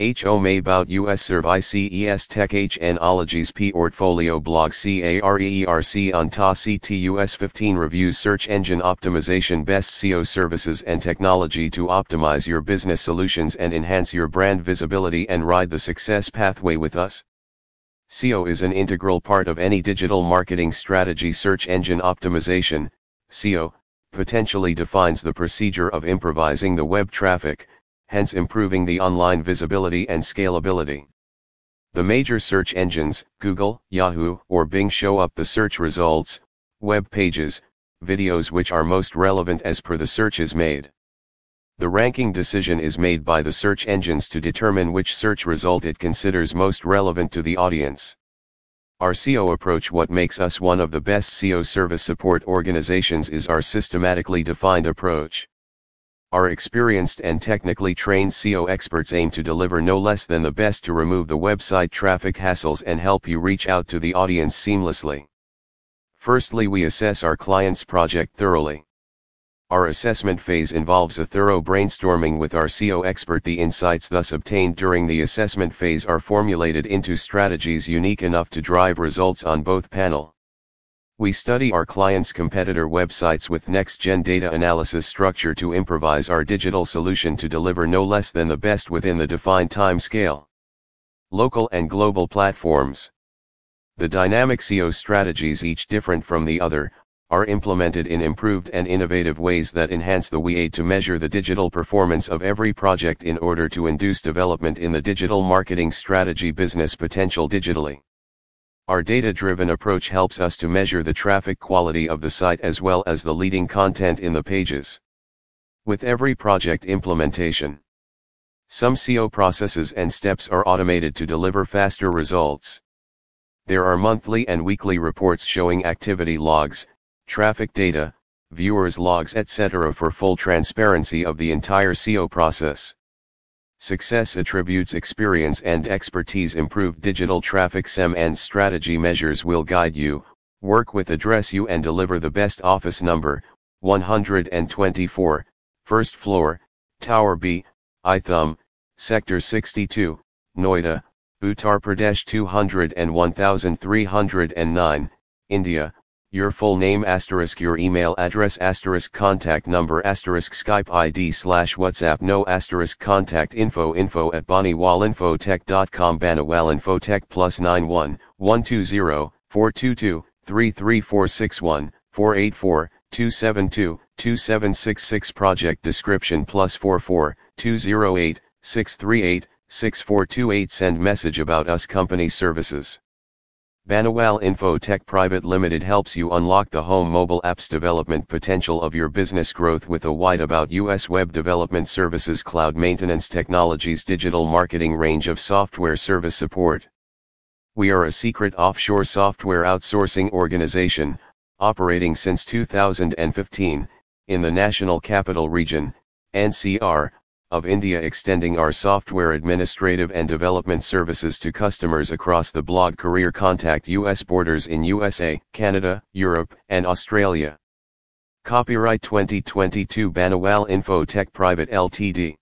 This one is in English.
HO May about US Serve ICES Tech HNologies P Portfolio Blog CAREERC on TA CTUS 15 Reviews Search Engine Optimization Best SEO Services and Technology to Optimize Your Business Solutions and Enhance Your Brand Visibility and Ride the Success Pathway with us. SEO is an integral part of any digital marketing strategy. Search Engine Optimization, SEO, potentially defines the procedure of improvising the web traffic hence improving the online visibility and scalability. The major search engines, Google, Yahoo, or Bing show up the search results, web pages, videos which are most relevant as per the search is made. The ranking decision is made by the search engines to determine which search result it considers most relevant to the audience. Our SEO approach What makes us one of the best SEO service support organizations is our systematically defined approach. Our experienced and technically trained SEO experts aim to deliver no less than the best to remove the website traffic hassles and help you reach out to the audience seamlessly. Firstly, we assess our client's project thoroughly. Our assessment phase involves a thorough brainstorming with our SEO expert. The insights thus obtained during the assessment phase are formulated into strategies unique enough to drive results on both panel. We study our clients' competitor websites with next-gen data analysis structure to improvise our digital solution to deliver no less than the best within the defined time scale. Local and global platforms. The dynamic SEO strategies each different from the other, are implemented in improved and innovative ways that enhance the aid to measure the digital performance of every project in order to induce development in the digital marketing strategy business potential digitally. Our data-driven approach helps us to measure the traffic quality of the site as well as the leading content in the pages. With every project implementation, some SEO processes and steps are automated to deliver faster results. There are monthly and weekly reports showing activity logs, traffic data, viewers logs etc. for full transparency of the entire SEO process. Success attributes experience and expertise. Improved digital traffic. SEM and strategy measures will guide you, work with address you and deliver the best office number, 124, first floor, Tower B, Ithum, Sector 62, Noida, Uttar Pradesh 201,309, India, your full name asterisk your email address asterisk contact number asterisk Skype ID slash WhatsApp no asterisk contact info info at baniwalinfotech.com baniwalinfotech plus 91 120 422 33461 484 272 2766 project description plus 44 208 638 6428 send message about us company services Baniwal Infotech Private Limited helps you unlock the home mobile apps development potential of your business growth with a wide about US web development services, cloud maintenance technologies, digital marketing range of software service support. We are a secret offshore software outsourcing organization, operating since 2015, in the National Capital Region, NCR, of India extending our software administrative and development services to customers across the blog career contact US borders in USA, Canada, Europe, and Australia. Copyright 2022 Baniwal Infotech Private Ltd.